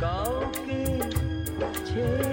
কাউকে ছেড়ে